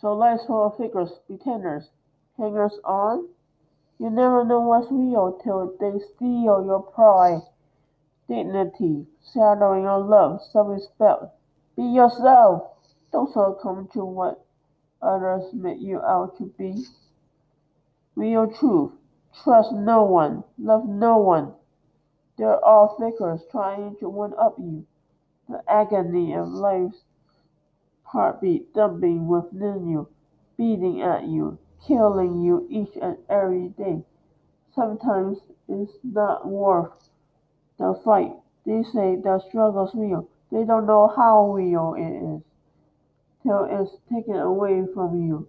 So life's full of fakers, pretenders, hangers on. You never know what's real till they steal your pride, dignity, shadowing your love, self-respect. Be yourself. Don't succumb to what others make you out to be. Real truth. Trust no one. Love no one. They're all fakers trying to one up you. The agony of life's heartbeat thumping within you, beating at you, killing you each and every day. Sometimes it's not worth the fight. They say the struggle's real. They don't know how real it is till it's taken away from you.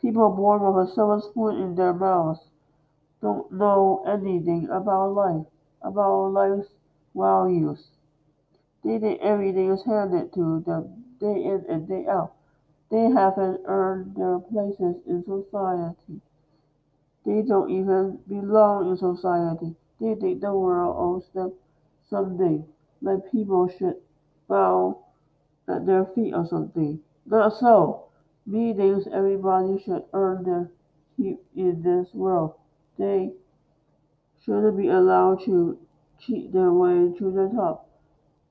People born with a silver spoon in their mouths don't know anything about life, about life's values. They think everything is handed to them day in and day out. They haven't earned their places in society. They don't even belong in society. They think the world owes them something, like people should bow at their feet or something. Not so. Me thinks everybody should earn their keep in this world. They shouldn't be allowed to cheat their way to the top.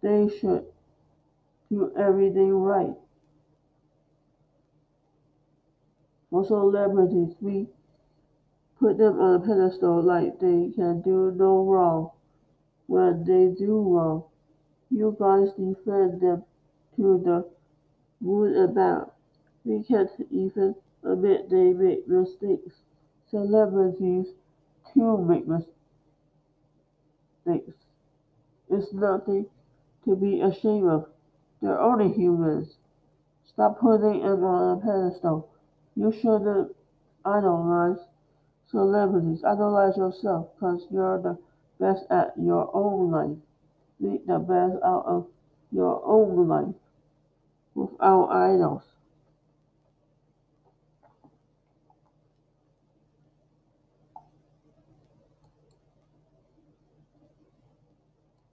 They should do everything right. For celebrities, we put them on a pedestal like they can do no wrong. When they do wrong, you guys defend them to the moon and back. We can't even admit they make mistakes. Celebrities too make mistakes. It's nothing to be ashamed of. They're only humans. Stop putting them on a pedestal. You shouldn't idolize celebrities. Idolize yourself because you're the best at your own life. Make the best out of your own life without idols.